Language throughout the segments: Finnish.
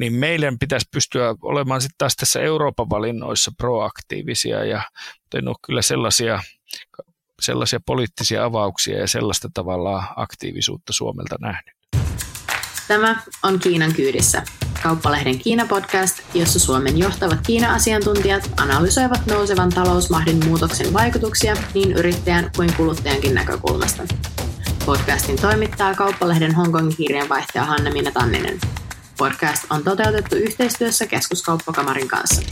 niin meidän pitäisi pystyä olemaan sitten taas tässä Euroopan valinnoissa proaktiivisia ja en ole kyllä sellaisia, sellaisia poliittisia avauksia ja sellaista tavallaan aktiivisuutta Suomelta nähnyt. Tämä on Kiinan kyydissä, kauppalehden Kiina-podcast, jossa Suomen johtavat Kiina-asiantuntijat analysoivat nousevan talousmahdin muutoksen vaikutuksia niin yrittäjän kuin kuluttajankin näkökulmasta. Podcastin toimittaa kauppalehden Hongkongin kirjanvaihtaja Hanna-Minna Tanninen. Podcast on toteutettu yhteistyössä Keskuskauppakamarin kanssa.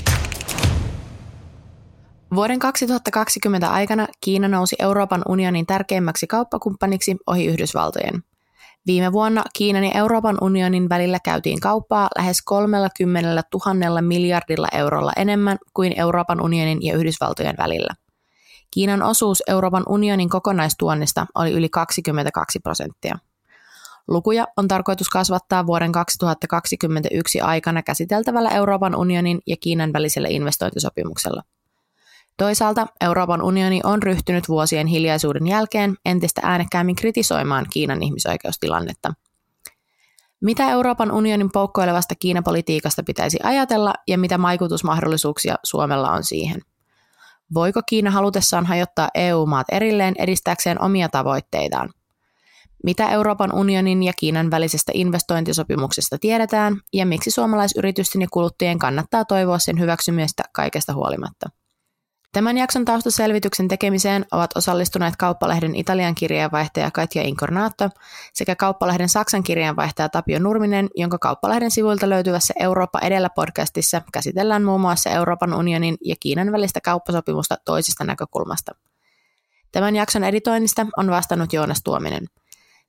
Vuoden 2020 aikana Kiina nousi Euroopan unionin tärkeimmäksi kauppakumppaniksi ohi Yhdysvaltojen. Viime vuonna Kiinan ja Euroopan unionin välillä käytiin kauppaa lähes 30 000 miljardilla eurolla enemmän kuin Euroopan unionin ja Yhdysvaltojen välillä. Kiinan osuus Euroopan unionin kokonaistuonnista oli yli 22 prosenttia. Lukuja on tarkoitus kasvattaa vuoden 2021 aikana käsiteltävällä Euroopan unionin ja Kiinan välisellä investointisopimuksella. Toisaalta Euroopan unioni on ryhtynyt vuosien hiljaisuuden jälkeen entistä äänekkäämmin kritisoimaan Kiinan ihmisoikeustilannetta. Mitä Euroopan unionin poukkoilevasta Kiinapolitiikasta pitäisi ajatella ja mitä vaikutusmahdollisuuksia Suomella on siihen? Voiko Kiina halutessaan hajottaa EU-maat erilleen edistääkseen omia tavoitteitaan? Mitä Euroopan unionin ja Kiinan välisestä investointisopimuksesta tiedetään ja miksi suomalaisyritysten ja kuluttajien kannattaa toivoa sen hyväksymistä kaikesta huolimatta? Tämän jakson taustaselvityksen tekemiseen ovat osallistuneet Kauppalehden Italian kirjeenvaihtaja Katja Incornaatto sekä Kauppalehden Saksan kirjeenvaihtaja Tapio Nurminen, jonka Kauppalehden sivuilta löytyvässä Eurooppa edellä podcastissa käsitellään muun muassa Euroopan unionin ja Kiinan välistä kauppasopimusta toisesta näkökulmasta. Tämän jakson editoinnista on vastannut Joonas Tuominen.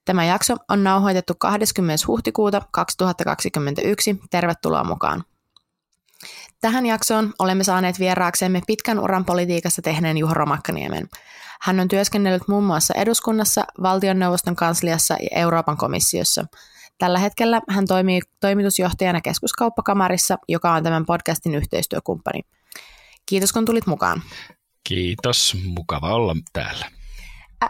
Tämä jakso on nauhoitettu 20. huhtikuuta 2021. Tervetuloa mukaan. Tähän jaksoon olemme saaneet vieraaksemme pitkän uran politiikassa tehneen Juho Romakkaniemen. Hän on työskennellyt muun muassa eduskunnassa, valtioneuvoston kansliassa ja Euroopan komissiossa. Tällä hetkellä hän toimii toimitusjohtajana keskuskauppakamarissa, joka on tämän podcastin yhteistyökumppani. Kiitos kun tulit mukaan. Kiitos, mukava olla täällä.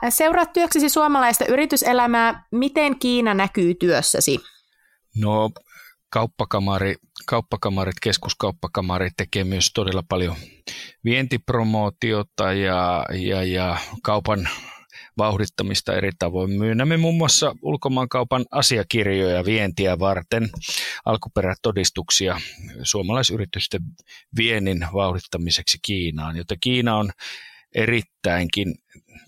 Seuraat työksesi suomalaista yrityselämää. Miten Kiina näkyy työssäsi? No kauppakamari, kauppakamarit, keskuskauppakamarit tekee myös todella paljon vientipromootiota ja, ja, ja kaupan vauhdittamista eri tavoin. Myynnämme muun muassa ulkomaankaupan asiakirjoja vientiä varten, alkuperätodistuksia suomalaisyritysten viennin vauhdittamiseksi Kiinaan, joten Kiina on erittäinkin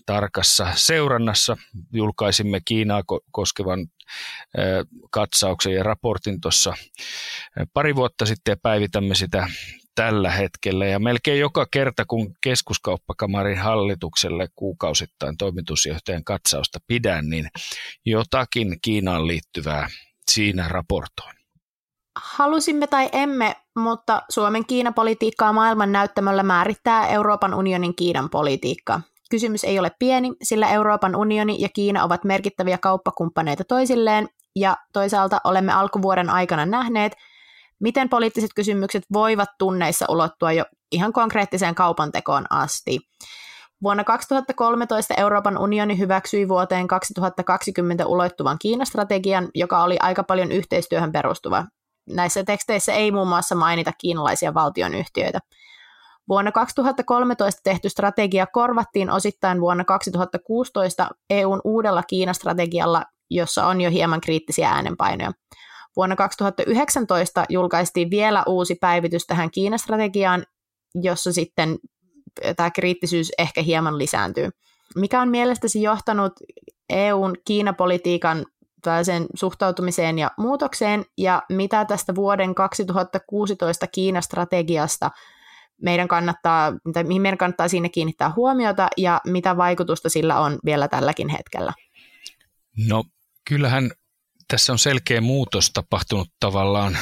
tarkassa seurannassa. Julkaisimme Kiinaa koskevan katsauksen ja raportin tuossa pari vuotta sitten ja päivitämme sitä tällä hetkellä. Ja melkein joka kerta, kun keskuskauppakamarin hallitukselle kuukausittain toimitusjohtajan katsausta pidän, niin jotakin Kiinaan liittyvää siinä raportoin. Halusimme tai emme, mutta Suomen Kiinapolitiikkaa maailman näyttämöllä määrittää Euroopan unionin Kiinan politiikka. Kysymys ei ole pieni, sillä Euroopan unioni ja Kiina ovat merkittäviä kauppakumppaneita toisilleen, ja toisaalta olemme alkuvuoden aikana nähneet, miten poliittiset kysymykset voivat tunneissa ulottua jo ihan konkreettiseen kaupantekoon asti. Vuonna 2013 Euroopan unioni hyväksyi vuoteen 2020 ulottuvan Kiinastrategian, joka oli aika paljon yhteistyöhön perustuva. Näissä teksteissä ei muun muassa mainita kiinalaisia valtionyhtiöitä. Vuonna 2013 tehty strategia korvattiin osittain vuonna 2016 EUn uudella Kiinastrategialla, jossa on jo hieman kriittisiä äänenpainoja. Vuonna 2019 julkaistiin vielä uusi päivitys tähän Kiinastrategiaan, jossa sitten tämä kriittisyys ehkä hieman lisääntyy. Mikä on mielestäsi johtanut EUn Kiinapolitiikan suhtautumiseen ja muutokseen, ja mitä tästä vuoden 2016 Kiinastrategiasta meidän kannattaa, tai mihin meidän kannattaa siinä kiinnittää huomiota, ja mitä vaikutusta sillä on vielä tälläkin hetkellä? No kyllähän tässä on selkeä muutos tapahtunut tavallaan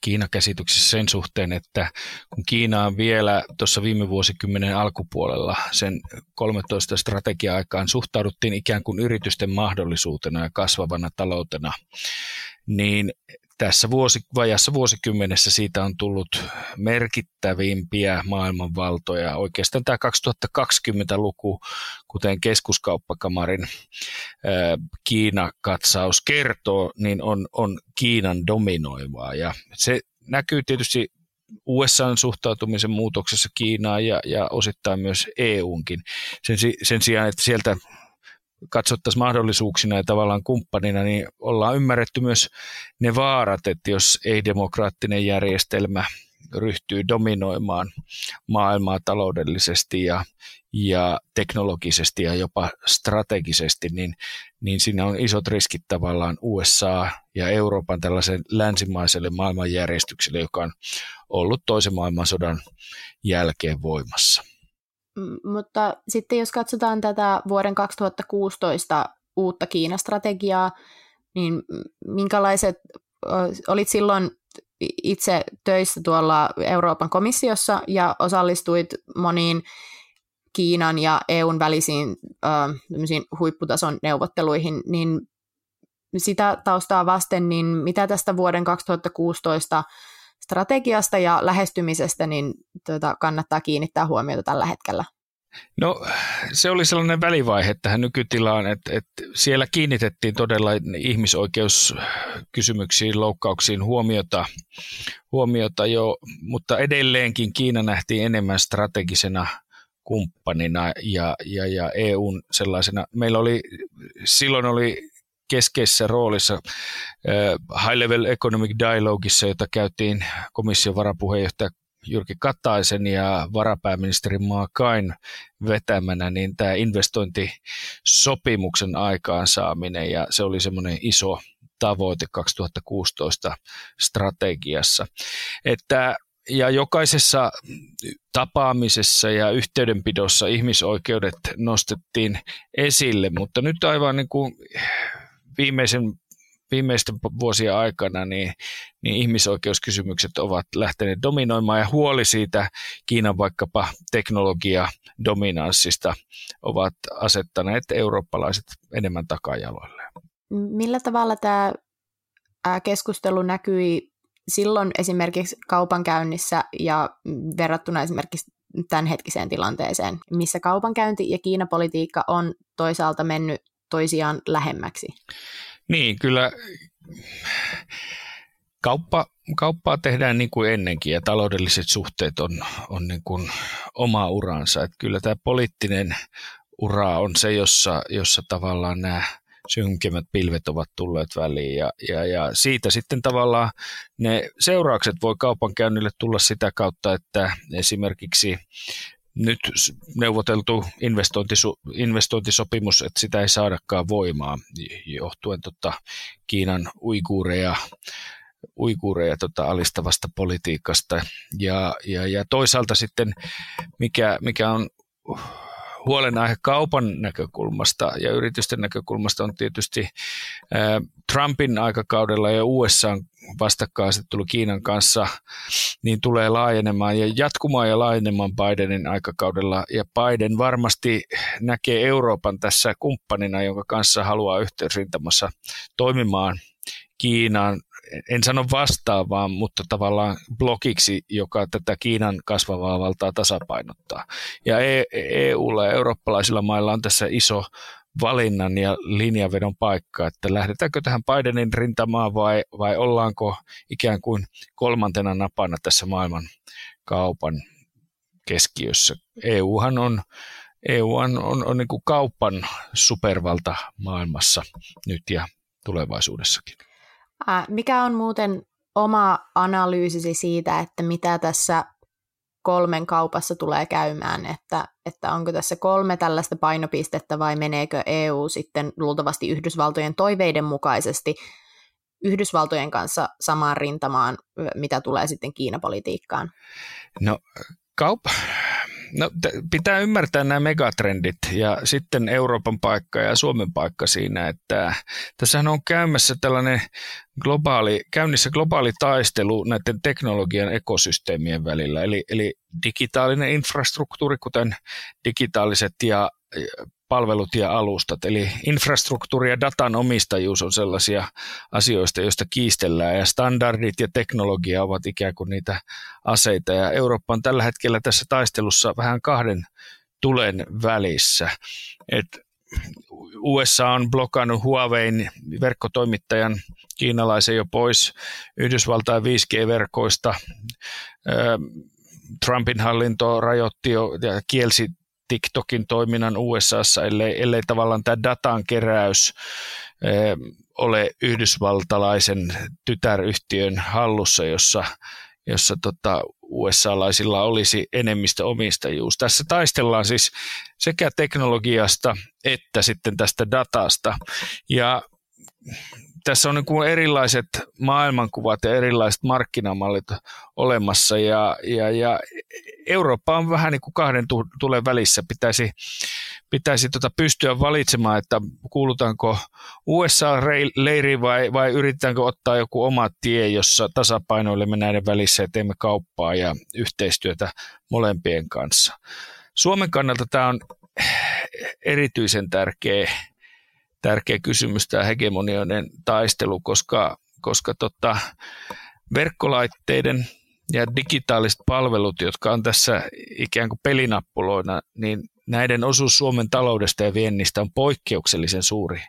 Kiina-käsityksessä sen suhteen, että kun Kiina on vielä tuossa viime vuosikymmenen alkupuolella sen 13 strategia-aikaan suhtauduttiin ikään kuin yritysten mahdollisuutena ja kasvavana taloutena, niin tässä vuosi, vajassa vuosikymmenessä siitä on tullut merkittävimpiä maailmanvaltoja. Oikeastaan tämä 2020-luku, kuten keskuskauppakamarin Kiina-katsaus kertoo, niin on, on Kiinan dominoivaa. Ja se näkyy tietysti USAn suhtautumisen muutoksessa Kiinaan ja, ja osittain myös EUnkin. Sen, sen sijaan, että sieltä katsottaisiin mahdollisuuksina ja tavallaan kumppanina, niin ollaan ymmärretty myös ne vaarat, että jos ei-demokraattinen järjestelmä ryhtyy dominoimaan maailmaa taloudellisesti ja, ja teknologisesti ja jopa strategisesti, niin, niin siinä on isot riskit tavallaan USA ja Euroopan tällaisen länsimaiselle maailmanjärjestykselle, joka on ollut toisen maailmansodan jälkeen voimassa. Mutta sitten jos katsotaan tätä vuoden 2016 uutta Kiina-strategiaa, niin minkälaiset, olit silloin itse töissä tuolla Euroopan komissiossa ja osallistuit moniin Kiinan ja EUn välisiin äh, huipputason neuvotteluihin, niin sitä taustaa vasten, niin mitä tästä vuoden 2016 strategiasta ja lähestymisestä niin tuota, kannattaa kiinnittää huomiota tällä hetkellä? No se oli sellainen välivaihe tähän nykytilaan, että, että siellä kiinnitettiin todella ihmisoikeuskysymyksiin, loukkauksiin huomiota, huomiota jo, mutta edelleenkin Kiina nähtiin enemmän strategisena kumppanina ja, ja, ja EUn sellaisena. Meillä oli, silloin oli keskeisessä roolissa High Level Economic Dialogissa, jota käytiin komission varapuheenjohtaja Jyrki Kataisen ja varapääministeri Maakain vetämänä, niin tämä investointisopimuksen aikaansaaminen ja se oli semmoinen iso tavoite 2016 strategiassa. Että ja jokaisessa tapaamisessa ja yhteydenpidossa ihmisoikeudet nostettiin esille, mutta nyt aivan niin kuin viimeisen viimeisten vuosien aikana niin, niin ihmisoikeuskysymykset ovat lähteneet dominoimaan ja huoli siitä Kiinan vaikkapa teknologia-dominanssista ovat asettaneet eurooppalaiset enemmän takajaloille. Millä tavalla tämä keskustelu näkyi silloin esimerkiksi kaupankäynnissä ja verrattuna esimerkiksi tämänhetkiseen tilanteeseen, missä kaupankäynti ja Kiinapolitiikka on toisaalta mennyt toisiaan lähemmäksi? Niin, kyllä kauppa, kauppaa tehdään niin kuin ennenkin ja taloudelliset suhteet on, on niin kuin oma uransa. Että kyllä tämä poliittinen ura on se, jossa, jossa tavallaan nämä synkemmät pilvet ovat tulleet väliin ja, ja, ja siitä sitten tavallaan ne seuraukset voi kaupankäynnille tulla sitä kautta, että esimerkiksi nyt neuvoteltu investointisu, investointisopimus, että sitä ei saadakaan voimaa johtuen tota Kiinan uiguureja, uiguureja tota alistavasta politiikasta. Ja, ja, ja toisaalta sitten, mikä, mikä on huolenaihe kaupan näkökulmasta ja yritysten näkökulmasta on tietysti Trumpin aikakaudella ja USA vastakkainasettelu Kiinan kanssa niin tulee laajenemaan ja jatkumaan ja laajenemaan Bidenin aikakaudella. Ja Biden varmasti näkee Euroopan tässä kumppanina, jonka kanssa haluaa yhteysrintamassa toimimaan Kiinaan en sano vastaavaan, mutta tavallaan blokiksi, joka tätä Kiinan kasvavaa valtaa tasapainottaa. Ja EUlla e ja eurooppalaisilla mailla on tässä iso valinnan ja linjavedon paikka, että lähdetäänkö tähän Bidenin rintamaan vai, vai ollaanko ikään kuin kolmantena napana tässä maailman kaupan keskiössä. EUhan on, EU on, on, on niin kuin kaupan supervalta maailmassa nyt ja tulevaisuudessakin. Mikä on muuten oma analyysisi siitä, että mitä tässä kolmen kaupassa tulee käymään, että, että onko tässä kolme tällaista painopistettä vai meneekö EU sitten luultavasti Yhdysvaltojen toiveiden mukaisesti Yhdysvaltojen kanssa samaan rintamaan, mitä tulee sitten Kiinapolitiikkaan? No kaup- No, pitää ymmärtää nämä megatrendit ja sitten Euroopan paikka ja Suomen paikka siinä, että tässähän on käymässä tällainen globaali, käynnissä globaali taistelu näiden teknologian ekosysteemien välillä, eli, eli digitaalinen infrastruktuuri, kuten digitaaliset ja palvelut ja alustat. Eli infrastruktuuri ja datan omistajuus on sellaisia asioista, joista kiistellään ja standardit ja teknologia ovat ikään kuin niitä aseita. Ja Eurooppa on tällä hetkellä tässä taistelussa vähän kahden tulen välissä. Et USA on blokannut Huawein verkkotoimittajan kiinalaisen jo pois Yhdysvaltain 5G-verkoista. Trumpin hallinto rajoitti jo ja kielsi TikTokin toiminnan USAssa, ellei, ellei tavallaan tämä datan keräys ole yhdysvaltalaisen tytäryhtiön hallussa, jossa, jossa tota, USA-laisilla olisi enemmistöomistajuus. Tässä taistellaan siis sekä teknologiasta että sitten tästä datasta. Ja tässä on niin erilaiset maailmankuvat ja erilaiset markkinamallit olemassa ja, ja, ja Eurooppa on vähän niin kuin kahden tulen välissä. Pitäisi, pitäisi tota pystyä valitsemaan, että kuulutaanko USA-leiriin vai, vai yritetäänkö ottaa joku oma tie, jossa tasapainoilemme näiden välissä ja teemme kauppaa ja yhteistyötä molempien kanssa. Suomen kannalta tämä on erityisen tärkeä tärkeä kysymys tämä hegemonioiden taistelu, koska, koska tota, verkkolaitteiden ja digitaaliset palvelut, jotka on tässä ikään kuin pelinappuloina, niin näiden osuus Suomen taloudesta ja viennistä on poikkeuksellisen suuri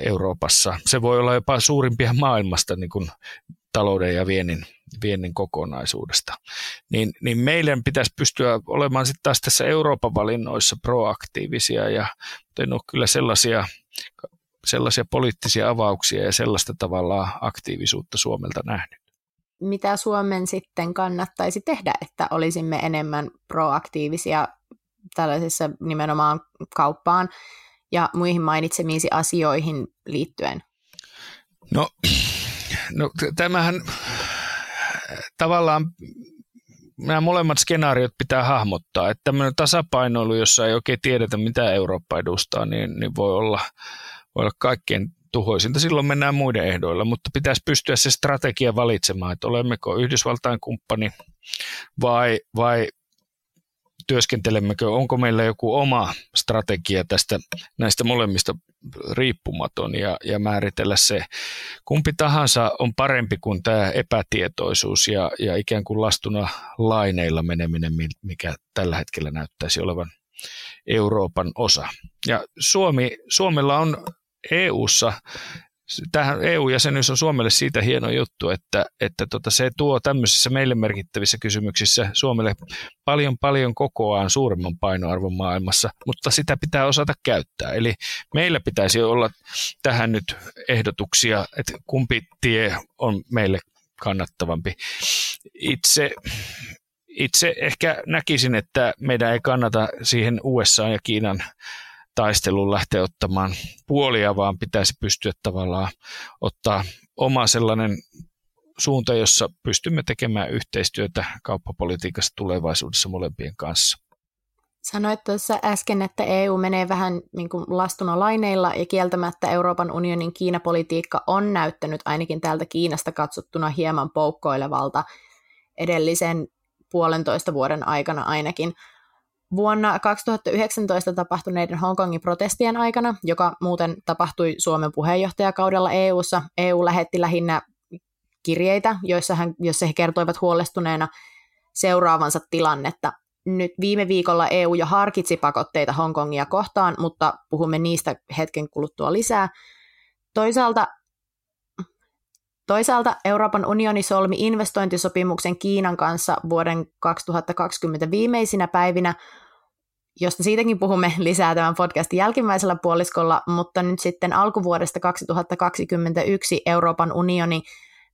Euroopassa. Se voi olla jopa suurimpia maailmasta niin kuin talouden ja viennin, viennin kokonaisuudesta. Niin, niin meidän pitäisi pystyä olemaan sitten taas tässä Euroopan valinnoissa proaktiivisia ja en ole kyllä sellaisia, sellaisia poliittisia avauksia ja sellaista tavallaan aktiivisuutta Suomelta nähnyt. Mitä Suomen sitten kannattaisi tehdä, että olisimme enemmän proaktiivisia tällaisessa nimenomaan kauppaan ja muihin mainitsemiisi asioihin liittyen? No No tämähän tavallaan nämä molemmat skenaariot pitää hahmottaa, että tämmöinen tasapainoilu, jossa ei oikein tiedetä, mitä Eurooppa edustaa, niin, niin voi, olla, voi olla kaikkein tuhoisinta. Silloin mennään muiden ehdoilla, mutta pitäisi pystyä se strategia valitsemaan, että olemmeko Yhdysvaltain kumppani vai, vai työskentelemmekö, onko meillä joku oma strategia tästä näistä molemmista riippumaton ja, ja määritellä se. Kumpi tahansa on parempi kuin tämä epätietoisuus ja, ja ikään kuin lastuna laineilla meneminen, mikä tällä hetkellä näyttäisi olevan Euroopan osa. Ja Suomi, Suomella on EU:ssa tähän EU-jäsenyys on Suomelle siitä hieno juttu, että, että tota, se tuo tämmöisissä meille merkittävissä kysymyksissä Suomelle paljon paljon kokoaan suuremman painoarvon maailmassa, mutta sitä pitää osata käyttää. Eli meillä pitäisi olla tähän nyt ehdotuksia, että kumpi tie on meille kannattavampi. Itse, itse ehkä näkisin, että meidän ei kannata siihen USA ja Kiinan taisteluun lähteä ottamaan puolia, vaan pitäisi pystyä tavallaan ottaa oma sellainen suunta, jossa pystymme tekemään yhteistyötä kauppapolitiikassa tulevaisuudessa molempien kanssa. Sanoit tuossa äsken, että EU menee vähän niin kuin lastuna laineilla ja kieltämättä Euroopan unionin Kiinapolitiikka on näyttänyt ainakin täältä Kiinasta katsottuna hieman poukkoilevalta edellisen puolentoista vuoden aikana ainakin. Vuonna 2019 tapahtuneiden Hongkongin protestien aikana, joka muuten tapahtui Suomen puheenjohtajakaudella EU:ssa, EU lähetti lähinnä kirjeitä, joissa, hän, joissa he kertoivat huolestuneena seuraavansa tilannetta. Nyt viime viikolla EU jo harkitsi pakotteita Hongkongia kohtaan, mutta puhumme niistä hetken kuluttua lisää. Toisaalta Toisaalta Euroopan unioni solmi investointisopimuksen Kiinan kanssa vuoden 2020 viimeisinä päivinä, josta siitäkin puhumme lisää tämän podcastin jälkimmäisellä puoliskolla, mutta nyt sitten alkuvuodesta 2021 Euroopan unioni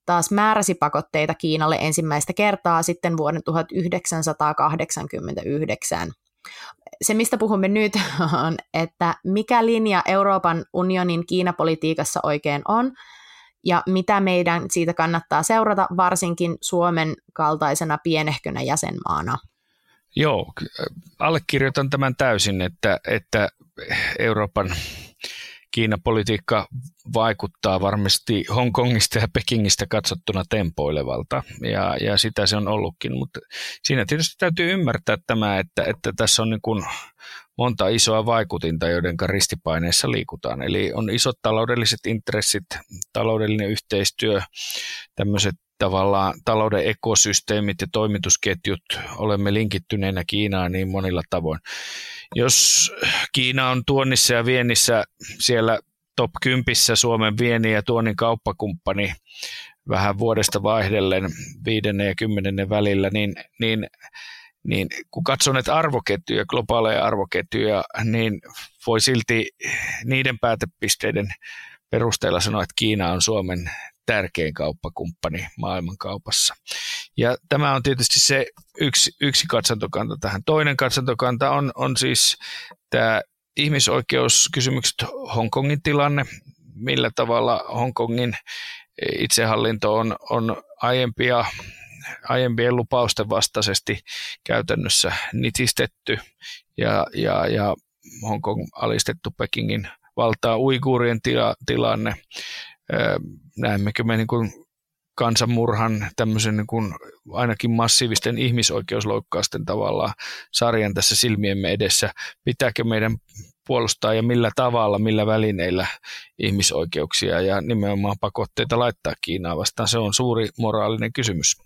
taas määräsi pakotteita Kiinalle ensimmäistä kertaa sitten vuoden 1989. Se, mistä puhumme nyt, on, että mikä linja Euroopan unionin Kiinapolitiikassa oikein on, ja mitä meidän siitä kannattaa seurata, varsinkin Suomen kaltaisena pienehkönä jäsenmaana. Joo, allekirjoitan tämän täysin, että, että Euroopan Kiinapolitiikka vaikuttaa varmasti Hongkongista ja Pekingistä katsottuna tempoilevalta, ja, ja sitä se on ollutkin, mutta siinä tietysti täytyy ymmärtää tämä, että, että tässä on niin kuin monta isoa vaikutinta, joiden ristipaineissa liikutaan. Eli on isot taloudelliset intressit, taloudellinen yhteistyö, tämmöiset tavallaan talouden ekosysteemit ja toimitusketjut, olemme linkittyneenä Kiinaan niin monilla tavoin. Jos Kiina on tuonnissa ja viennissä siellä top 10 Suomen viennin ja tuonnin kauppakumppani vähän vuodesta vaihdellen viidennen ja kymmenennen välillä, niin, niin, niin kun katsoo näitä arvoketjuja, globaaleja arvoketjuja, niin voi silti niiden päätepisteiden perusteella sanoa, että Kiina on Suomen tärkein kauppakumppani maailmankaupassa. Ja tämä on tietysti se yksi, yksi katsantokanta tähän. Toinen katsantokanta on, on siis tämä ihmisoikeuskysymykset, Hongkongin tilanne, millä tavalla Hongkongin itsehallinto on, on aiempia, aiempien lupausten vastaisesti käytännössä nitistetty ja, ja, ja Hongkong alistettu Pekingin valtaa uiguurien tila, tilanne. Näemmekö me niin kuin kansanmurhan, tämmöisen niin kuin ainakin massiivisten ihmisoikeusloukkausten tavalla sarjan tässä silmiemme edessä. Pitääkö meidän puolustaa ja millä tavalla, millä välineillä ihmisoikeuksia ja nimenomaan pakotteita laittaa Kiinaa vastaan? Se on suuri moraalinen kysymys.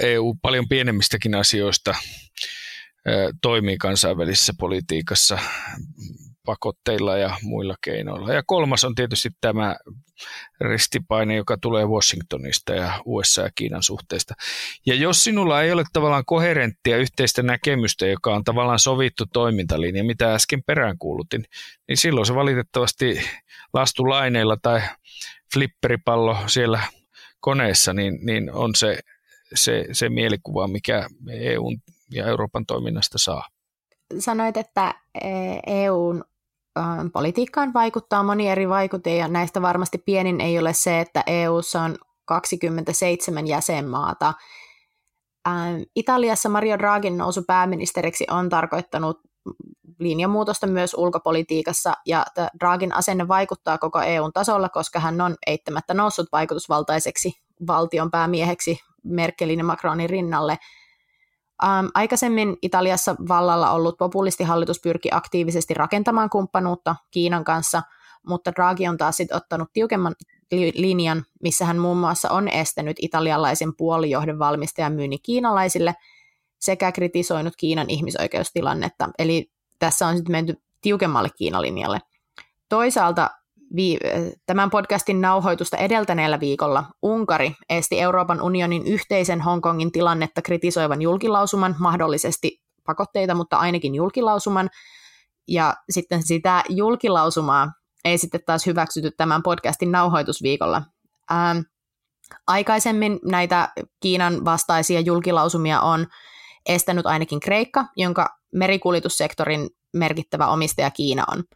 EU paljon pienemmistäkin asioista toimii kansainvälisessä politiikassa pakotteilla ja muilla keinoilla. Ja kolmas on tietysti tämä ristipaine, joka tulee Washingtonista ja USA ja Kiinan suhteista. Ja jos sinulla ei ole tavallaan koherenttia yhteistä näkemystä, joka on tavallaan sovittu toimintalinja, mitä äsken peräänkuulutin, niin silloin se valitettavasti lastulaineilla tai flipperipallo siellä koneessa, niin, niin on se, se, se mielikuva, mikä EUn ja Euroopan toiminnasta saa. Sanoit, että EUn politiikkaan vaikuttaa moni eri vaikutteja, ja näistä varmasti pienin ei ole se, että EU:ssa on 27 jäsenmaata. Ähm, Italiassa Mario Draghin nousu pääministeriksi on tarkoittanut linjamuutosta myös ulkopolitiikassa, ja Draghin asenne vaikuttaa koko EUn tasolla, koska hän on eittämättä noussut vaikutusvaltaiseksi valtion päämieheksi Merkelin ja Macronin rinnalle – Ähm, aikaisemmin Italiassa vallalla ollut populistihallitus pyrki aktiivisesti rakentamaan kumppanuutta Kiinan kanssa, mutta Draghi on taas sit ottanut tiukemman linjan, missä hän muun muassa on estänyt italialaisen puolijohdon valmistajan myynnin kiinalaisille sekä kritisoinut Kiinan ihmisoikeustilannetta. Eli tässä on sitten menty tiukemmalle Kiinalinjalle. Toisaalta vi- tämän podcastin nauhoitusta edeltäneellä viikolla Unkari esti Euroopan unionin yhteisen Hongkongin tilannetta kritisoivan julkilausuman, mahdollisesti pakotteita, mutta ainakin julkilausuman. Ja sitten sitä julkilausumaa ei sitten taas hyväksytty tämän podcastin nauhoitusviikolla. Ähm, aikaisemmin näitä Kiinan vastaisia julkilausumia on estänyt ainakin Kreikka, jonka merikuljetussektorin merkittävä omistaja Kiina on –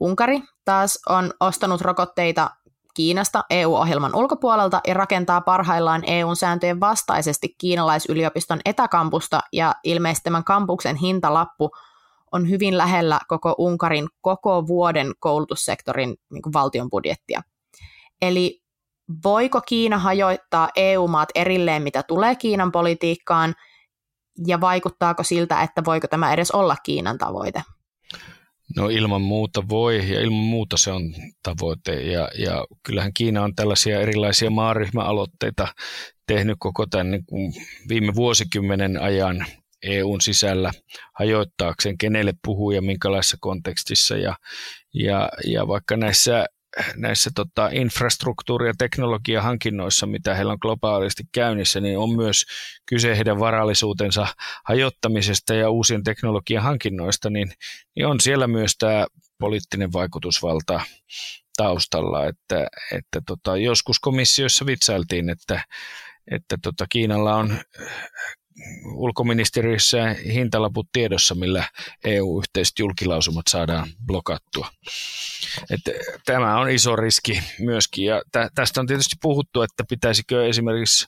Unkari taas on ostanut rokotteita Kiinasta EU-ohjelman ulkopuolelta ja rakentaa parhaillaan EUn sääntöjen vastaisesti kiinalaisyliopiston etäkampusta ja ilmeisesti tämän kampuksen hintalappu on hyvin lähellä koko Unkarin koko vuoden koulutussektorin niin valtion budjettia. Eli voiko Kiina hajoittaa EU-maat erilleen, mitä tulee Kiinan politiikkaan, ja vaikuttaako siltä, että voiko tämä edes olla Kiinan tavoite? No ilman muuta voi ja ilman muuta se on tavoite ja, ja kyllähän Kiina on tällaisia erilaisia maaryhmäaloitteita tehnyt koko tämän niin kuin viime vuosikymmenen ajan EUn sisällä hajoittaakseen, kenelle puhuu ja minkälaisessa kontekstissa. Ja, ja, ja vaikka näissä näissä tota, infrastruktuuri- ja teknologiahankinnoissa, mitä heillä on globaalisti käynnissä, niin on myös kyse heidän varallisuutensa hajottamisesta ja uusien teknologian hankinnoista, niin, niin on siellä myös tämä poliittinen vaikutusvalta taustalla, että, että tota, joskus komissiossa vitsailtiin, että, että tota, Kiinalla on ulkoministeriössä hintalaput tiedossa, millä EU-yhteiset julkilausumat saadaan blokattua. Että tämä on iso riski myöskin ja tä, tästä on tietysti puhuttu, että pitäisikö esimerkiksi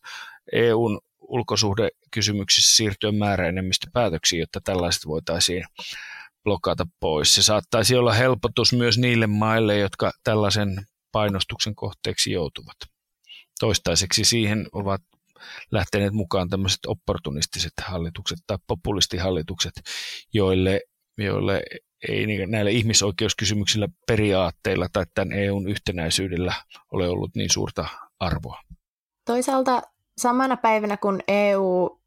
EUn ulkosuhdekysymyksissä siirtyä määräenemmistöpäätöksiin, jotta tällaiset voitaisiin blokata pois. Se saattaisi olla helpotus myös niille maille, jotka tällaisen painostuksen kohteeksi joutuvat. Toistaiseksi siihen ovat lähteneet mukaan tämmöiset opportunistiset hallitukset tai populistihallitukset, joille, joille ei näillä ihmisoikeuskysymyksillä periaatteilla tai tämän EUn yhtenäisyydellä ole ollut niin suurta arvoa. Toisaalta samana päivänä, kun EU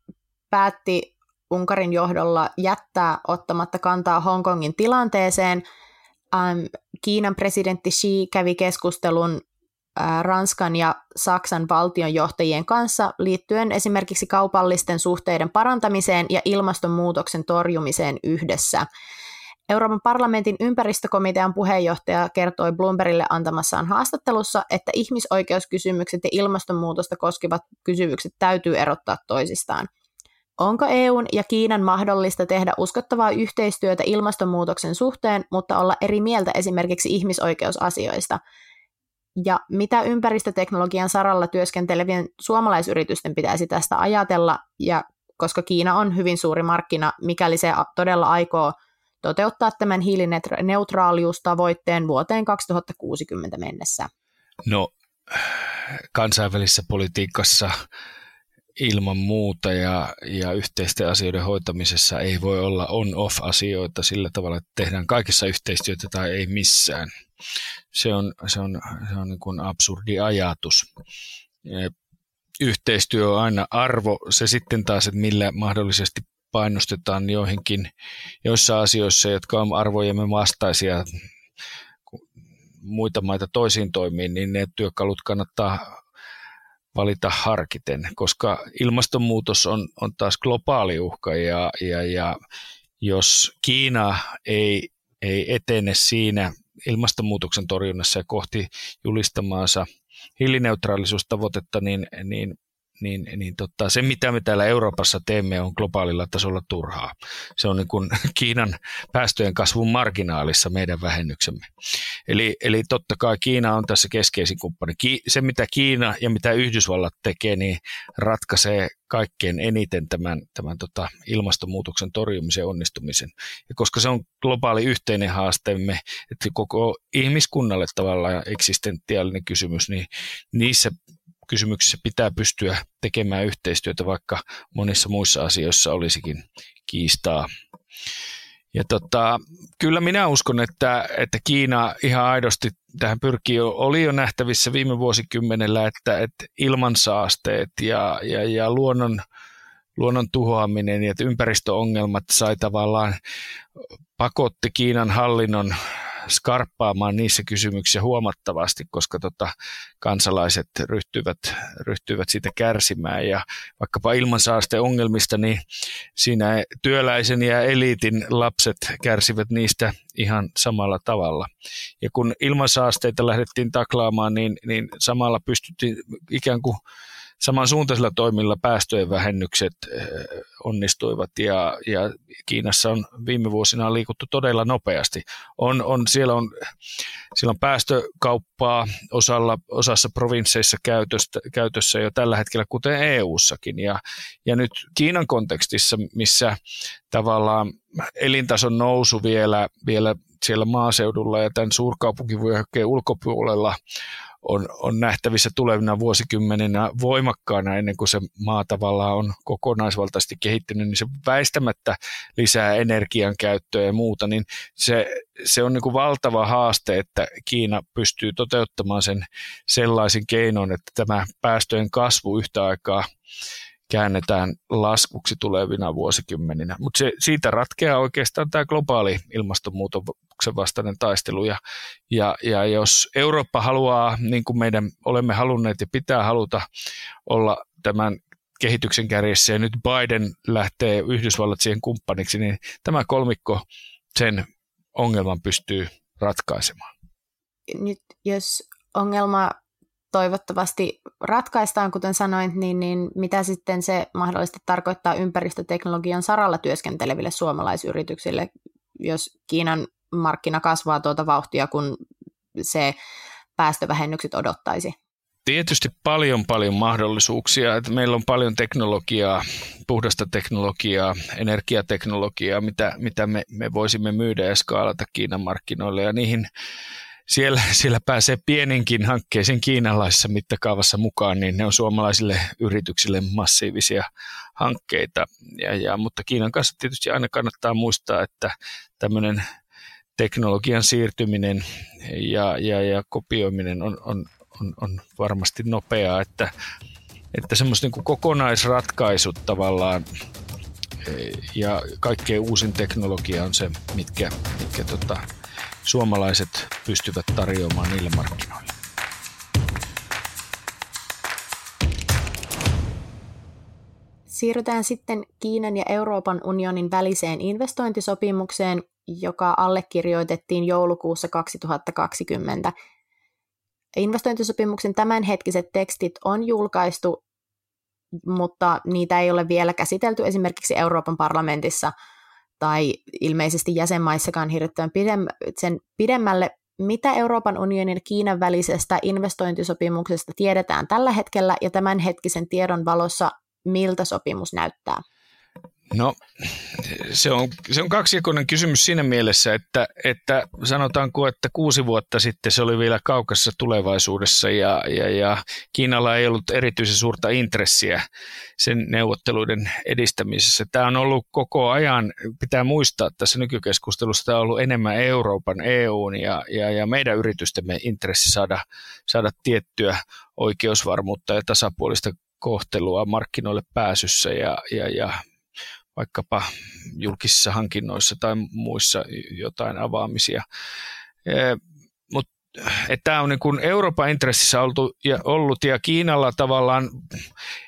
päätti Unkarin johdolla jättää ottamatta kantaa Hongkongin tilanteeseen, Kiinan presidentti Xi kävi keskustelun Ranskan ja Saksan valtionjohtajien kanssa liittyen esimerkiksi kaupallisten suhteiden parantamiseen ja ilmastonmuutoksen torjumiseen yhdessä. Euroopan parlamentin ympäristökomitean puheenjohtaja kertoi Bloombergille antamassaan haastattelussa, että ihmisoikeuskysymykset ja ilmastonmuutosta koskevat kysymykset täytyy erottaa toisistaan. Onko EUn ja Kiinan mahdollista tehdä uskottavaa yhteistyötä ilmastonmuutoksen suhteen, mutta olla eri mieltä esimerkiksi ihmisoikeusasioista? Ja mitä ympäristöteknologian saralla työskentelevien suomalaisyritysten pitäisi tästä ajatella, ja koska Kiina on hyvin suuri markkina, mikäli se todella aikoo toteuttaa tämän hiilineutraaliustavoitteen vuoteen 2060 mennessä? No, kansainvälisessä politiikassa ilman muuta ja, ja yhteisten asioiden hoitamisessa ei voi olla on-off-asioita sillä tavalla, että tehdään kaikessa yhteistyötä tai ei missään. Se on, se on, se on niin kuin absurdi ajatus. Yhteistyö on aina arvo. Se sitten taas, että millä mahdollisesti painostetaan joihinkin joissa asioissa, jotka on arvojemme vastaisia muita maita toisiin toimiin, niin ne työkalut kannattaa valita harkiten, koska ilmastonmuutos on, on taas globaali uhka ja, ja, ja jos Kiina ei, ei etene siinä ilmastonmuutoksen torjunnassa ja kohti julistamaansa hiilineutraalisuustavoitetta, niin, niin niin, niin tota, se mitä me täällä Euroopassa teemme on globaalilla tasolla turhaa. Se on niin kuin Kiinan päästöjen kasvun marginaalissa meidän vähennyksemme. Eli, eli totta kai Kiina on tässä keskeisin kumppani. Ki, se mitä Kiina ja mitä Yhdysvallat tekee, niin ratkaisee kaikkein eniten tämän, tämän tota ilmastonmuutoksen torjumisen onnistumisen. Ja koska se on globaali yhteinen haasteemme, että koko ihmiskunnalle tavallaan eksistentiaalinen kysymys, niin niissä kysymyksissä pitää pystyä tekemään yhteistyötä, vaikka monissa muissa asioissa olisikin kiistaa. Ja tota, kyllä minä uskon, että, että Kiina ihan aidosti tähän pyrkii, oli jo nähtävissä viime vuosikymmenellä, että, että ilmansaasteet ja, ja, ja luonnon, luonnon tuhoaminen ja ympäristöongelmat sai tavallaan pakotti Kiinan hallinnon skarppaamaan niissä kysymyksissä huomattavasti, koska tota, kansalaiset ryhtyvät, ryhtyvät siitä kärsimään. Ja vaikkapa ilmansaasteongelmista, niin siinä työläisen ja eliitin lapset kärsivät niistä ihan samalla tavalla. Ja kun ilmansaasteita lähdettiin taklaamaan, niin, niin samalla pystyttiin ikään kuin samansuuntaisilla toimilla päästöjen vähennykset eh, onnistuivat ja, ja Kiinassa on viime vuosina liikuttu todella nopeasti. On, on, siellä, on, siellä on päästökauppaa osalla, osassa provinsseissa käytöstä, käytössä jo tällä hetkellä, kuten EU-sakin. Ja, ja nyt Kiinan kontekstissa, missä tavallaan elintason nousu vielä, vielä siellä maaseudulla ja tämän suurkaupunkivyöhykkeen ulkopuolella on, on nähtävissä tulevina vuosikymmeninä voimakkaana ennen kuin se maa tavallaan on kokonaisvaltaisesti kehittynyt, niin se väistämättä lisää energian käyttöä ja muuta, niin se, se on niin kuin valtava haaste, että Kiina pystyy toteuttamaan sen sellaisin keinoin, että tämä päästöjen kasvu yhtä aikaa käännetään laskuksi tulevina vuosikymmeninä. Mutta siitä ratkeaa oikeastaan tämä globaali ilmastonmuutoksen vastainen taistelu. Ja, ja, ja jos Eurooppa haluaa, niin kuin meidän olemme halunneet ja pitää haluta olla tämän kehityksen kärjessä, ja nyt Biden lähtee Yhdysvallat siihen kumppaniksi, niin tämä kolmikko sen ongelman pystyy ratkaisemaan. Nyt jos ongelma toivottavasti ratkaistaan, kuten sanoin, niin, niin mitä sitten se mahdollisesti tarkoittaa ympäristöteknologian saralla työskenteleville suomalaisyrityksille, jos Kiinan markkina kasvaa tuota vauhtia, kun se päästövähennykset odottaisi? Tietysti paljon paljon mahdollisuuksia. Että meillä on paljon teknologiaa, puhdasta teknologiaa, energiateknologiaa, mitä, mitä me, me voisimme myydä ja skaalata Kiinan markkinoille ja niihin siellä, siellä pääsee pieninkin hankkeisiin kiinalaisessa mittakaavassa mukaan, niin ne on suomalaisille yrityksille massiivisia hankkeita. Ja, ja, mutta Kiinan kanssa tietysti aina kannattaa muistaa, että tämmöinen teknologian siirtyminen ja, ja, ja kopioiminen on, on, on, on varmasti nopeaa, että, että semmoiset niin kokonaisratkaisut tavallaan ja kaikkein uusin teknologia on se, mitkä, mitkä tota, suomalaiset pystyvät tarjoamaan niille markkinoille. Siirrytään sitten Kiinan ja Euroopan unionin väliseen investointisopimukseen, joka allekirjoitettiin joulukuussa 2020. Investointisopimuksen tämänhetkiset tekstit on julkaistu, mutta niitä ei ole vielä käsitelty esimerkiksi Euroopan parlamentissa tai ilmeisesti jäsenmaissakaan hirveän sen pidemmälle. Mitä Euroopan unionin ja Kiinan välisestä investointisopimuksesta tiedetään tällä hetkellä ja tämänhetkisen tiedon valossa, miltä sopimus näyttää? No se on, se on kaksijakoinen kysymys siinä mielessä, että, että sanotaanko, että kuusi vuotta sitten se oli vielä kaukassa tulevaisuudessa ja, ja, ja Kiinalla ei ollut erityisen suurta intressiä sen neuvotteluiden edistämisessä. Tämä on ollut koko ajan, pitää muistaa tässä nykykeskustelussa, tämä on ollut enemmän Euroopan, EUn ja, ja, ja meidän yritystemme intressi saada, saada tiettyä oikeusvarmuutta ja tasapuolista kohtelua markkinoille pääsyssä ja, ja, ja vaikkapa julkisissa hankinnoissa tai muissa jotain avaamisia. Tämä on niin kuin Euroopan intressissä oltu ja ollut ja Kiinalla tavallaan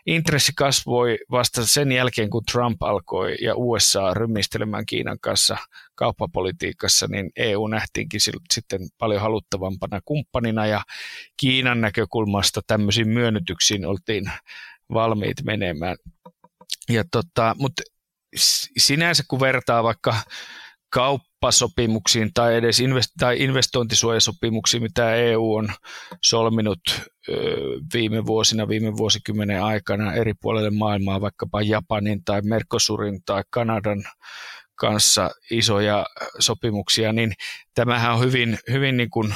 intressi kasvoi vasta sen jälkeen, kun Trump alkoi ja USA rymistelemään Kiinan kanssa kauppapolitiikassa, niin EU nähtiinkin sitten paljon haluttavampana kumppanina ja Kiinan näkökulmasta tämmöisiin myönnytyksiin oltiin valmiit menemään. Ja tota, mutta sinänsä kun vertaa vaikka kauppasopimuksiin tai edes invest- tai investointisuojasopimuksiin, mitä EU on solminut ö, viime vuosina, viime vuosikymmenen aikana eri puolille maailmaa, vaikkapa Japanin tai Mercosurin tai Kanadan kanssa isoja sopimuksia, niin tämähän on hyvin, hyvin niin kuin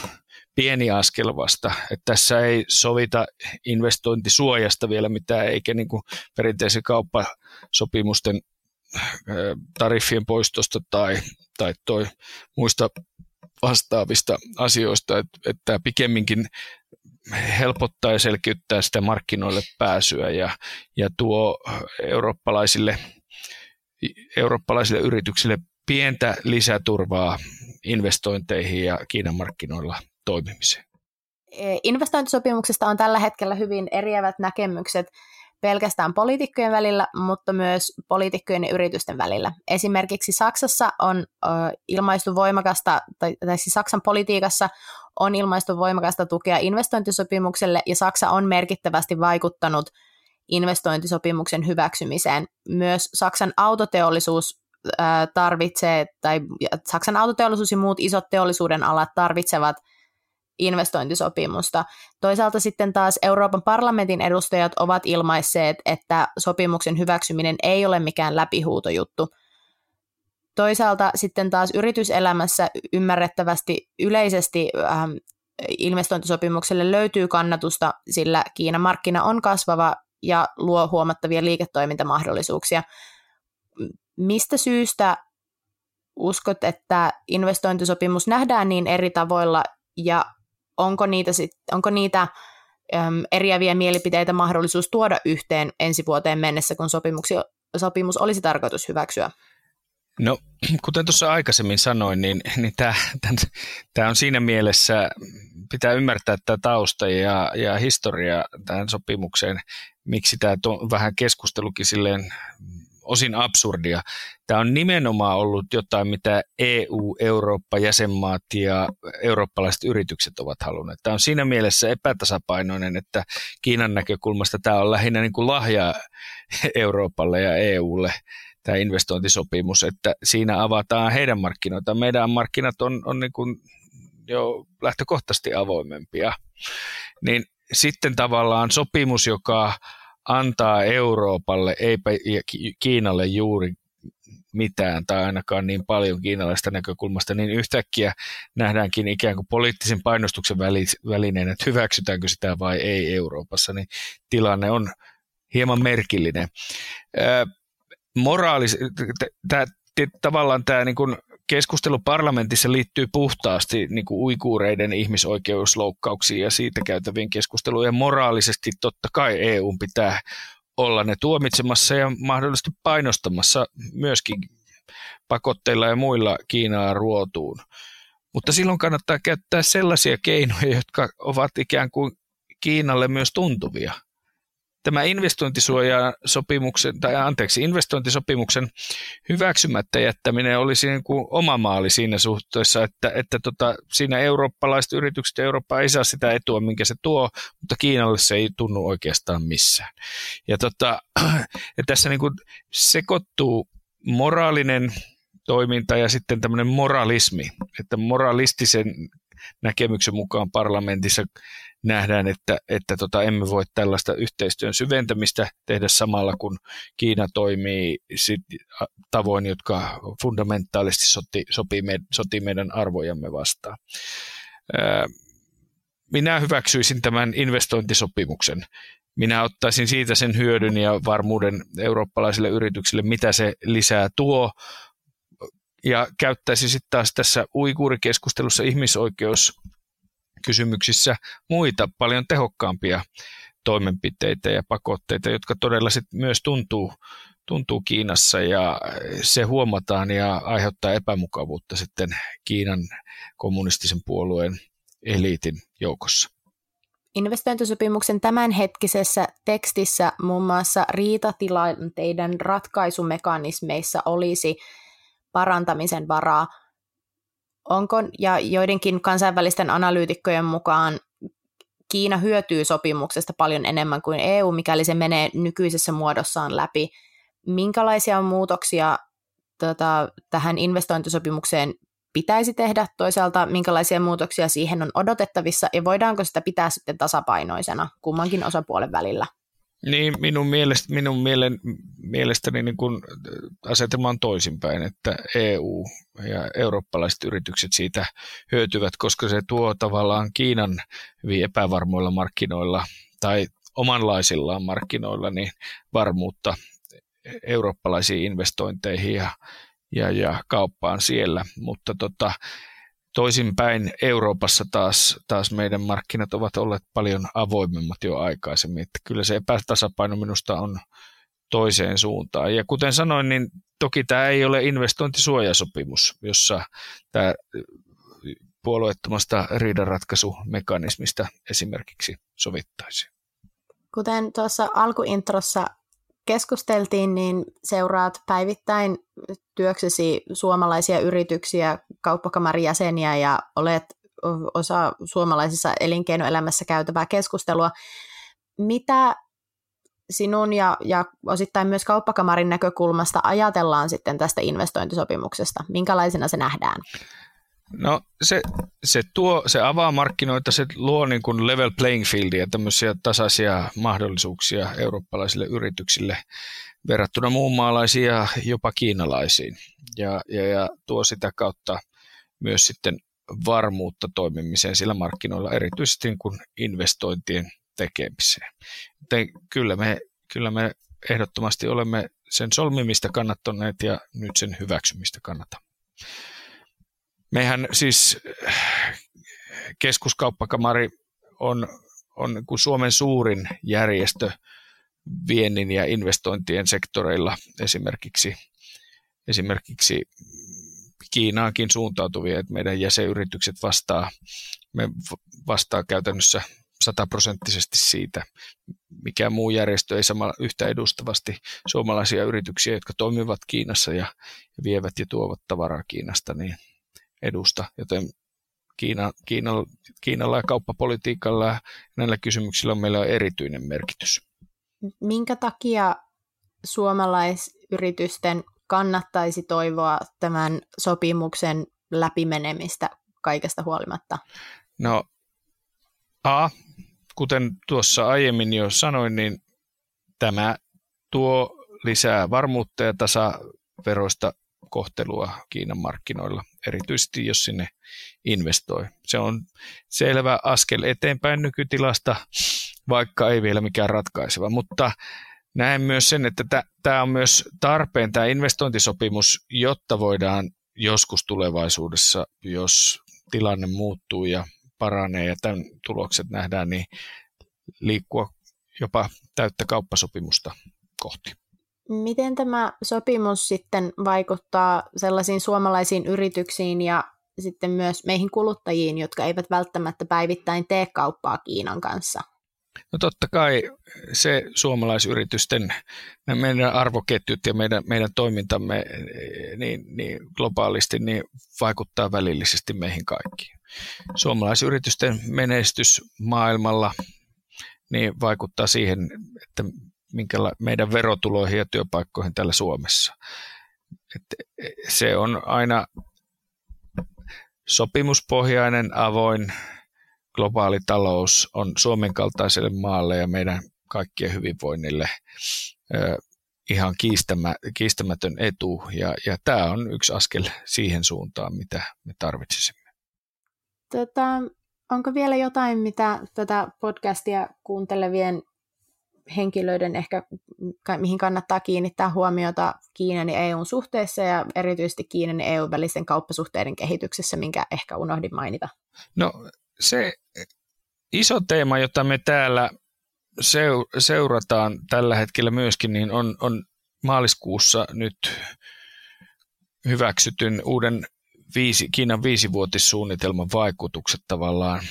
pieni askel vasta. Että tässä ei sovita investointisuojasta vielä mitään, eikä niin kuin perinteisen kauppasopimusten tariffien poistosta tai, tai toi muista vastaavista asioista, että, että pikemminkin helpottaa ja selkeyttää sitä markkinoille pääsyä ja, ja tuo eurooppalaisille, eurooppalaisille yrityksille pientä lisäturvaa investointeihin ja Kiinan markkinoilla toimimiseen. Investointisopimuksesta on tällä hetkellä hyvin eriävät näkemykset pelkästään poliitikkojen välillä, mutta myös poliitikkojen ja yritysten välillä. Esimerkiksi Saksassa on ö, ilmaistu voimakasta, tai, tai siis Saksan politiikassa on ilmaistu voimakasta tukea investointisopimukselle, ja Saksa on merkittävästi vaikuttanut investointisopimuksen hyväksymiseen. Myös Saksan autoteollisuus tarvitsee, tai Saksan autoteollisuus ja muut isot teollisuuden alat tarvitsevat – investointisopimusta. Toisaalta sitten taas Euroopan parlamentin edustajat ovat ilmaisseet, että sopimuksen hyväksyminen ei ole mikään läpihuutojuttu. Toisaalta sitten taas yrityselämässä ymmärrettävästi yleisesti ähm, investointisopimukselle löytyy kannatusta, sillä Kiinan markkina on kasvava ja luo huomattavia liiketoimintamahdollisuuksia. Mistä syystä uskot, että investointisopimus nähdään niin eri tavoilla ja onko niitä, sit, onko niitä äm, eriäviä mielipiteitä mahdollisuus tuoda yhteen ensi vuoteen mennessä, kun sopimus olisi tarkoitus hyväksyä? No, kuten tuossa aikaisemmin sanoin, niin, niin tämä on siinä mielessä, pitää ymmärtää tämä tausta ja, ja historia tähän sopimukseen, miksi tämä vähän keskustelukin silleen osin absurdia. Tämä on nimenomaan ollut jotain, mitä EU, Eurooppa, jäsenmaat ja eurooppalaiset yritykset ovat halunneet. Tämä on siinä mielessä epätasapainoinen, että Kiinan näkökulmasta tämä on lähinnä niin kuin lahja Euroopalle ja EUlle tämä investointisopimus, että siinä avataan heidän markkinoita. Meidän markkinat on, on niin kuin jo lähtökohtaisesti avoimempia. Niin sitten tavallaan sopimus, joka antaa Euroopalle, eipä Kiinalle juuri mitään tai ainakaan niin paljon kiinalaista näkökulmasta, niin yhtäkkiä nähdäänkin ikään kuin poliittisen painostuksen välineen, että hyväksytäänkö sitä vai ei Euroopassa, niin tilanne on hieman merkillinen. Moraalis, tavallaan tämä niin kuin keskustelu parlamentissa liittyy puhtaasti niin kuin uikuureiden ihmisoikeusloukkauksiin ja siitä käytäviin keskusteluun. Ja moraalisesti totta kai EU pitää olla ne tuomitsemassa ja mahdollisesti painostamassa myöskin pakotteilla ja muilla Kiinaa ruotuun. Mutta silloin kannattaa käyttää sellaisia keinoja, jotka ovat ikään kuin Kiinalle myös tuntuvia tämä investointisuojasopimuksen, tai anteeksi, investointisopimuksen hyväksymättä jättäminen olisi niin kuin oma maali siinä suhteessa, että, että tota, siinä eurooppalaiset yritykset Eurooppa ei saa sitä etua, minkä se tuo, mutta Kiinalle se ei tunnu oikeastaan missään. Ja, tota, ja tässä niin kuin sekoittuu moraalinen toiminta ja sitten tämmöinen moralismi, että moralistisen näkemyksen mukaan parlamentissa nähdään, että, että tota, emme voi tällaista yhteistyön syventämistä tehdä samalla, kun Kiina toimii sit tavoin, jotka fundamentaalisesti soti, sopii me, sotii meidän arvojamme vastaan. Minä hyväksyisin tämän investointisopimuksen. Minä ottaisin siitä sen hyödyn ja varmuuden eurooppalaisille yrityksille, mitä se lisää tuo, ja käyttäisi sitten taas tässä uiguurikeskustelussa ihmisoikeus kysymyksissä muita paljon tehokkaampia toimenpiteitä ja pakotteita, jotka todella sit myös tuntuu, tuntuu Kiinassa ja se huomataan ja aiheuttaa epämukavuutta sitten Kiinan kommunistisen puolueen eliitin joukossa. Investointisopimuksen tämänhetkisessä tekstissä muun muassa riitatilanteiden ratkaisumekanismeissa olisi parantamisen varaa – Onko, ja joidenkin kansainvälisten analyytikkojen mukaan Kiina hyötyy sopimuksesta paljon enemmän kuin EU, mikäli se menee nykyisessä muodossaan läpi. Minkälaisia muutoksia tota, tähän investointisopimukseen pitäisi tehdä, toisaalta minkälaisia muutoksia siihen on odotettavissa, ja voidaanko sitä pitää sitten tasapainoisena kummankin osapuolen välillä? Niin, minun, mielestä, minun mielen, mielestäni niin kuin asetelma on toisinpäin, että EU ja eurooppalaiset yritykset siitä hyötyvät, koska se tuo tavallaan Kiinan hyvin epävarmoilla markkinoilla tai omanlaisillaan markkinoilla niin varmuutta eurooppalaisiin investointeihin ja, ja, ja kauppaan siellä, mutta tota, Toisinpäin Euroopassa taas, taas meidän markkinat ovat olleet paljon avoimemmat jo aikaisemmin. Että kyllä se epätasapaino minusta on toiseen suuntaan. Ja kuten sanoin, niin toki tämä ei ole investointisuojasopimus, jossa tämä puolueettomasta riidanratkaisumekanismista esimerkiksi sovittaisiin. Kuten tuossa alkuintrossa keskusteltiin, niin seuraat päivittäin työksesi suomalaisia yrityksiä, kauppakamarin jäseniä ja olet osa suomalaisessa elinkeinoelämässä käytävää keskustelua. Mitä sinun ja, ja osittain myös kauppakamarin näkökulmasta ajatellaan sitten tästä investointisopimuksesta? Minkälaisena se nähdään? No se, se, tuo, se avaa markkinoita, se luo niin kuin level playing fieldia, tämmöisiä tasaisia mahdollisuuksia eurooppalaisille yrityksille verrattuna muun maalaisiin ja jopa kiinalaisiin. Ja, ja, ja tuo sitä kautta myös sitten varmuutta toimimiseen sillä markkinoilla, erityisesti niin kuin investointien tekemiseen. Joten kyllä me, kyllä me ehdottomasti olemme sen solmimista kannattaneet ja nyt sen hyväksymistä kannatamme. Mehän siis keskuskauppakamari on, on kuin Suomen suurin järjestö viennin ja investointien sektoreilla esimerkiksi, esimerkiksi Kiinaankin suuntautuvia, että meidän jäsenyritykset vastaa, me vastaa käytännössä sataprosenttisesti siitä. Mikä muu järjestö ei samalla yhtä edustavasti suomalaisia yrityksiä, jotka toimivat Kiinassa ja vievät ja tuovat tavaraa Kiinasta, niin edusta, joten Kiina, Kiina, Kiinalla ja kauppapolitiikalla ja näillä kysymyksillä on meillä erityinen merkitys. Minkä takia suomalaisyritysten kannattaisi toivoa tämän sopimuksen läpimenemistä kaikesta huolimatta? No A, kuten tuossa aiemmin jo sanoin, niin tämä tuo lisää varmuutta ja tasaveroista kohtelua Kiinan markkinoilla, erityisesti jos sinne investoi. Se on selvä askel eteenpäin nykytilasta, vaikka ei vielä mikään ratkaiseva, mutta näen myös sen, että tämä on myös tarpeen tämä investointisopimus, jotta voidaan joskus tulevaisuudessa, jos tilanne muuttuu ja paranee ja tämän tulokset nähdään, niin liikkua jopa täyttä kauppasopimusta kohti. Miten tämä sopimus sitten vaikuttaa sellaisiin suomalaisiin yrityksiin ja sitten myös meihin kuluttajiin, jotka eivät välttämättä päivittäin tee kauppaa Kiinan kanssa? No totta kai se suomalaisyritysten, meidän arvoketjut ja meidän, meidän toimintamme niin, niin globaalisti niin vaikuttaa välillisesti meihin kaikkiin. Suomalaisyritysten menestys maailmalla niin vaikuttaa siihen, että minkäla meidän verotuloihin ja työpaikkoihin täällä Suomessa. Et se on aina sopimuspohjainen, avoin, globaali talous on Suomen kaltaiselle maalle ja meidän kaikkien hyvinvoinnille ihan kiistämä, kiistämätön etu. Ja, ja tämä on yksi askel siihen suuntaan, mitä me tarvitsisimme. Tota, onko vielä jotain, mitä tätä podcastia kuuntelevien henkilöiden ehkä, mihin kannattaa kiinnittää huomiota Kiinan ja EUn suhteessa ja erityisesti Kiinan ja EUn välisen kauppasuhteiden kehityksessä, minkä ehkä unohdin mainita? No se iso teema, jota me täällä seurataan tällä hetkellä myöskin, niin on, on maaliskuussa nyt hyväksytyn uuden viisi, Kiinan viisivuotissuunnitelman vaikutukset tavallaan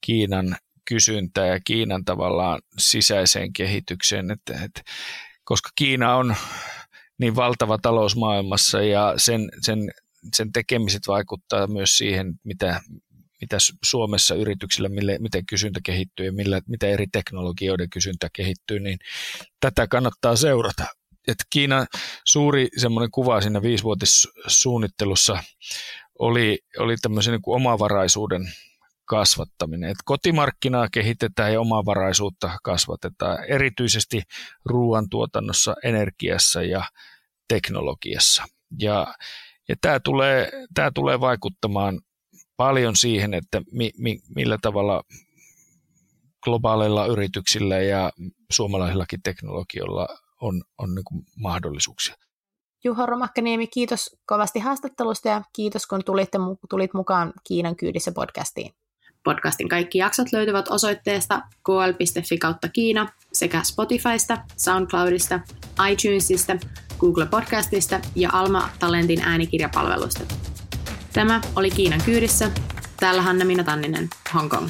Kiinan kysyntää ja Kiinan tavallaan sisäiseen kehitykseen, että, että, koska Kiina on niin valtava talous maailmassa ja sen, sen, sen tekemiset vaikuttaa myös siihen, mitä, mitä Suomessa yrityksillä, mille, miten kysyntä kehittyy ja millä, mitä eri teknologioiden kysyntä kehittyy, niin tätä kannattaa seurata. Et Kiinan suuri semmoinen kuva siinä viisivuotissuunnittelussa oli, oli tämmöisen niin kuin omavaraisuuden kasvattaminen. Et kotimarkkinaa kehitetään ja omavaraisuutta kasvatetaan, erityisesti ruoantuotannossa, energiassa ja teknologiassa. Ja, ja tämä tulee, tämä tulee vaikuttamaan paljon siihen, että mi, mi, millä tavalla globaaleilla yrityksillä ja suomalaisillakin teknologioilla on, on niin mahdollisuuksia. Juha Romakkaniemi, kiitos kovasti haastattelusta ja kiitos kun tulitte, tulit mukaan Kiinan kyydissä podcastiin. Podcastin kaikki jaksot löytyvät osoitteesta kl.fi kautta Kiina sekä Spotifysta, Soundcloudista, iTunesista, Google Podcastista ja Alma Talentin äänikirjapalvelusta. Tämä oli Kiinan kyydissä. Täällä Hanna Minna Tanninen, Hong Kong.